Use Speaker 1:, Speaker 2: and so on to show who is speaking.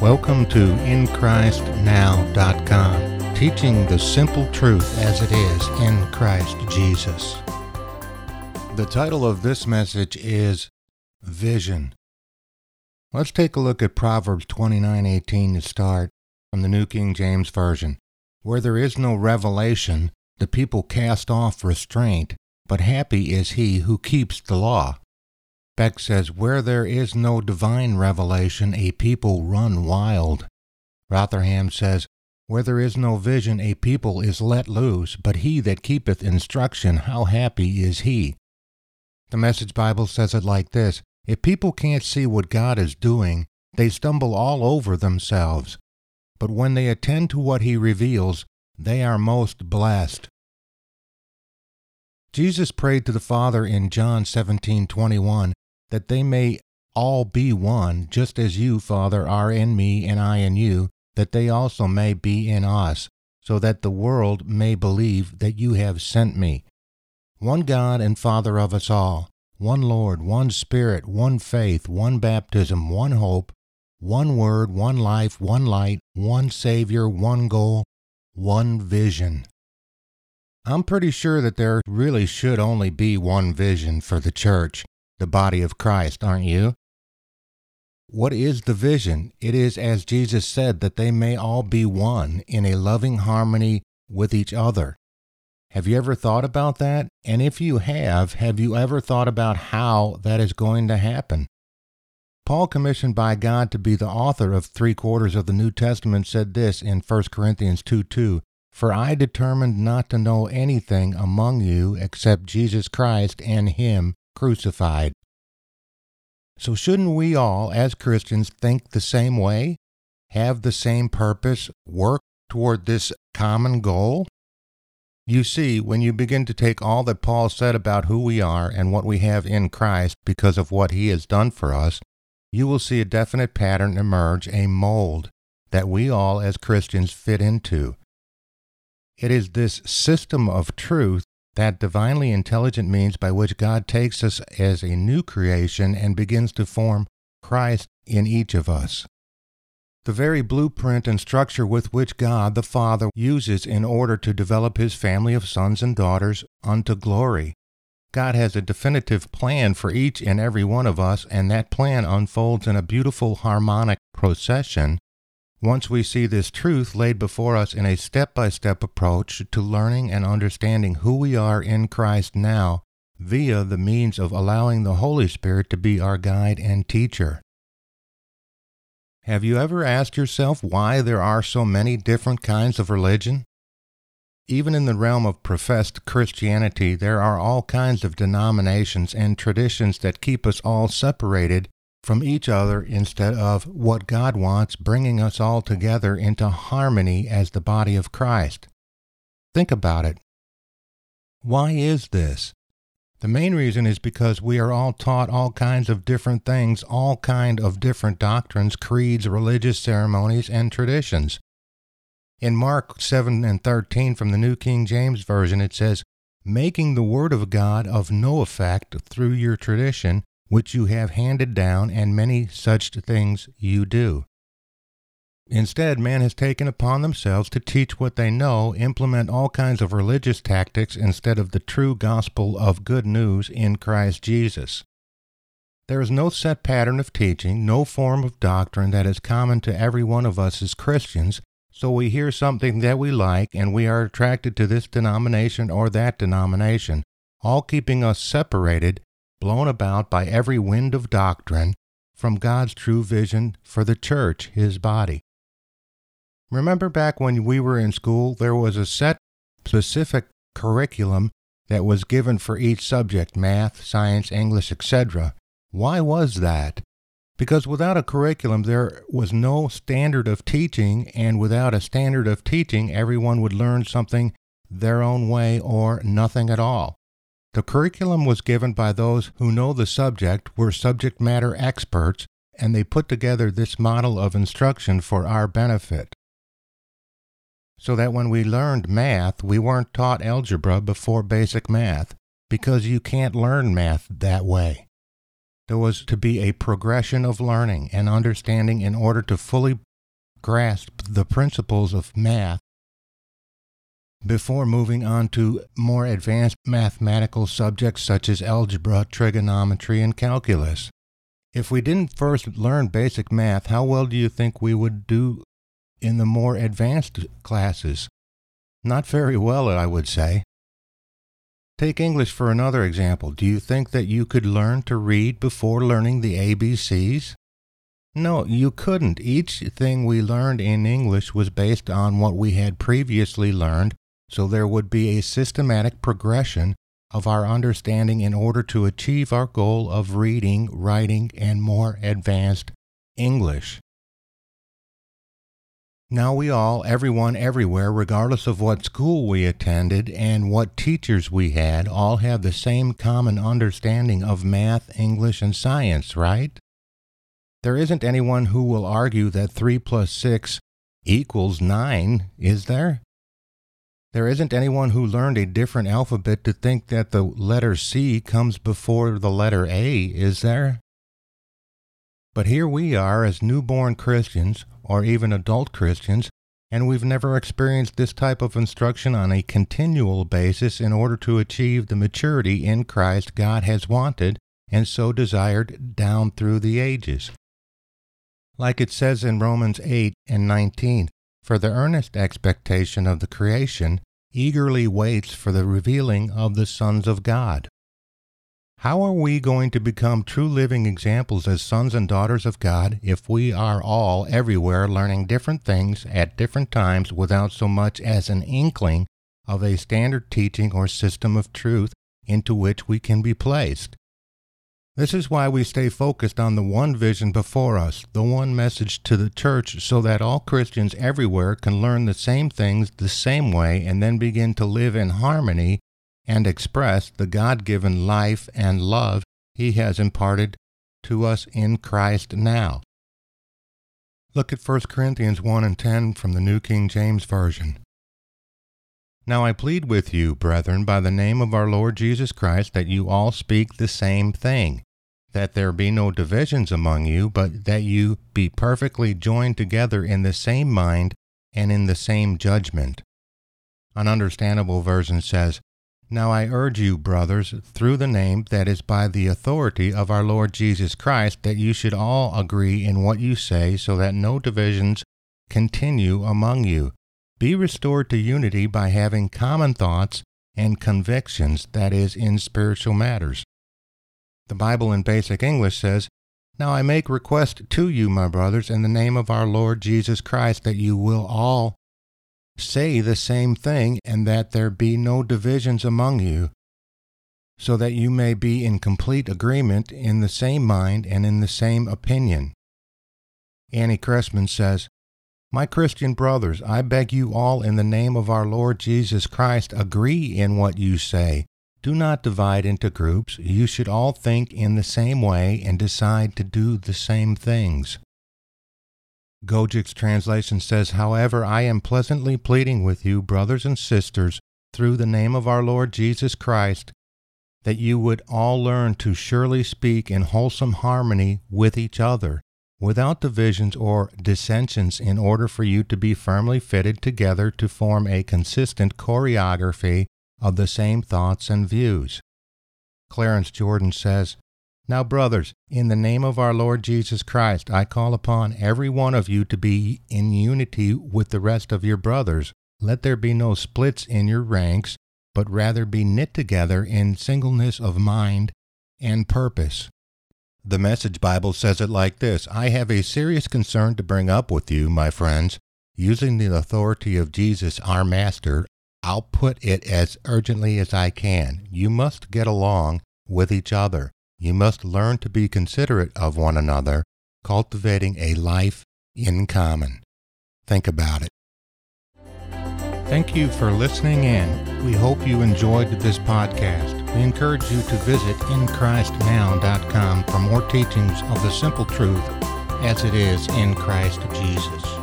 Speaker 1: Welcome to InChristNow.com, teaching the simple truth as it is in Christ Jesus. The title of this message is Vision. Let's take a look at Proverbs 29:18 to start from the New King James Version. Where there is no revelation, the people cast off restraint, but happy is he who keeps the law. Beck says, Where there is no divine revelation, a people run wild. Rotherham says, Where there is no vision, a people is let loose, but he that keepeth instruction, how happy is he. The Message Bible says it like this If people can't see what God is doing, they stumble all over themselves. But when they attend to what he reveals, they are most blessed. Jesus prayed to the Father in John 17:21 that they may all be one, just as you, Father, are in me and I in you, that they also may be in us, so that the world may believe that you have sent me. One God and Father of us all, one Lord, one Spirit, one faith, one baptism, one hope, one word, one life, one light, one Savior, one goal, one vision. I'm pretty sure that there really should only be one vision for the church the body of Christ, aren't you? What is the vision? It is, as Jesus said, that they may all be one in a loving harmony with each other. Have you ever thought about that? And if you have, have you ever thought about how that is going to happen? Paul, commissioned by God to be the author of three quarters of the New Testament, said this in 1 Corinthians 2 2 For I determined not to know anything among you except Jesus Christ and Him crucified. So, shouldn't we all, as Christians, think the same way? Have the same purpose? Work toward this common goal? You see, when you begin to take all that Paul said about who we are and what we have in Christ because of what he has done for us, you will see a definite pattern emerge, a mold that we all as Christians fit into. It is this system of truth that divinely intelligent means by which God takes us as a new creation and begins to form Christ in each of us. The very blueprint and structure with which God the Father uses in order to develop his family of sons and daughters unto glory. God has a definitive plan for each and every one of us, and that plan unfolds in a beautiful harmonic procession once we see this truth laid before us in a step by step approach to learning and understanding who we are in Christ now via the means of allowing the Holy Spirit to be our guide and teacher. Have you ever asked yourself why there are so many different kinds of religion? Even in the realm of professed Christianity, there are all kinds of denominations and traditions that keep us all separated from each other instead of what God wants, bringing us all together into harmony as the body of Christ. Think about it. Why is this? The main reason is because we are all taught all kinds of different things, all kind of different doctrines, creeds, religious ceremonies, and traditions. In Mark 7 and 13 from the New King James Version, it says, Making the Word of God of no effect through your tradition, which you have handed down, and many such things you do. Instead, man has taken upon themselves to teach what they know, implement all kinds of religious tactics instead of the true gospel of good news in Christ Jesus. There is no set pattern of teaching, no form of doctrine that is common to every one of us as Christians, so we hear something that we like and we are attracted to this denomination or that denomination, all keeping us separated blown about by every wind of doctrine from God's true vision for the church, his body. Remember back when we were in school, there was a set specific curriculum that was given for each subject math, science, English, etc. Why was that? Because without a curriculum, there was no standard of teaching, and without a standard of teaching, everyone would learn something their own way or nothing at all. The curriculum was given by those who know the subject, were subject matter experts, and they put together this model of instruction for our benefit. So that when we learned math, we weren't taught algebra before basic math, because you can't learn math that way. There was to be a progression of learning and understanding in order to fully grasp the principles of math before moving on to more advanced mathematical subjects such as algebra, trigonometry, and calculus. If we didn't first learn basic math, how well do you think we would do in the more advanced classes? Not very well, I would say. Take English for another example. Do you think that you could learn to read before learning the ABCs? No, you couldn't. Each thing we learned in English was based on what we had previously learned, so there would be a systematic progression of our understanding in order to achieve our goal of reading, writing, and more advanced English. Now we all, everyone, everywhere, regardless of what school we attended and what teachers we had, all have the same common understanding of math, English, and science, right? There isn't anyone who will argue that 3 plus 6 equals 9, is there? There isn't anyone who learned a different alphabet to think that the letter C comes before the letter A, is there? But here we are as newborn Christians, or even adult Christians, and we've never experienced this type of instruction on a continual basis in order to achieve the maturity in Christ God has wanted and so desired down through the ages. Like it says in Romans 8 and 19, for the earnest expectation of the creation eagerly waits for the revealing of the sons of God. How are we going to become true living examples as sons and daughters of God if we are all everywhere learning different things at different times without so much as an inkling of a standard teaching or system of truth into which we can be placed? This is why we stay focused on the one vision before us, the one message to the church, so that all Christians everywhere can learn the same things the same way and then begin to live in harmony and express the God given life and love He has imparted to us in Christ now. Look at 1 Corinthians 1 and 10 from the New King James Version. Now I plead with you, brethren, by the name of our Lord Jesus Christ, that you all speak the same thing, that there be no divisions among you, but that you be perfectly joined together in the same mind and in the same judgment. An understandable version says, now I urge you, brothers, through the name that is by the authority of our Lord Jesus Christ, that you should all agree in what you say, so that no divisions continue among you. Be restored to unity by having common thoughts and convictions, that is, in spiritual matters. The Bible in basic English says, Now I make request to you, my brothers, in the name of our Lord Jesus Christ, that you will all say the same thing, and that there be no divisions among you, so that you may be in complete agreement in the same mind and in the same opinion. Annie Cressman says, My Christian brothers, I beg you all in the name of our Lord Jesus Christ, agree in what you say. Do not divide into groups. You should all think in the same way and decide to do the same things. Gojik's translation says, However, I am pleasantly pleading with you, brothers and sisters, through the name of our Lord Jesus Christ, that you would all learn to surely speak in wholesome harmony with each other, without divisions or dissensions, in order for you to be firmly fitted together to form a consistent choreography of the same thoughts and views. Clarence Jordan says, now, brothers, in the name of our Lord Jesus Christ, I call upon every one of you to be in unity with the rest of your brothers. Let there be no splits in your ranks, but rather be knit together in singleness of mind and purpose. The Message Bible says it like this I have a serious concern to bring up with you, my friends. Using the authority of Jesus, our Master, I'll put it as urgently as I can. You must get along with each other. You must learn to be considerate of one another, cultivating a life in common. Think about it. Thank you for listening in. We hope you enjoyed this podcast. We encourage you to visit inchristnow.com for more teachings of the simple truth as it is in Christ Jesus.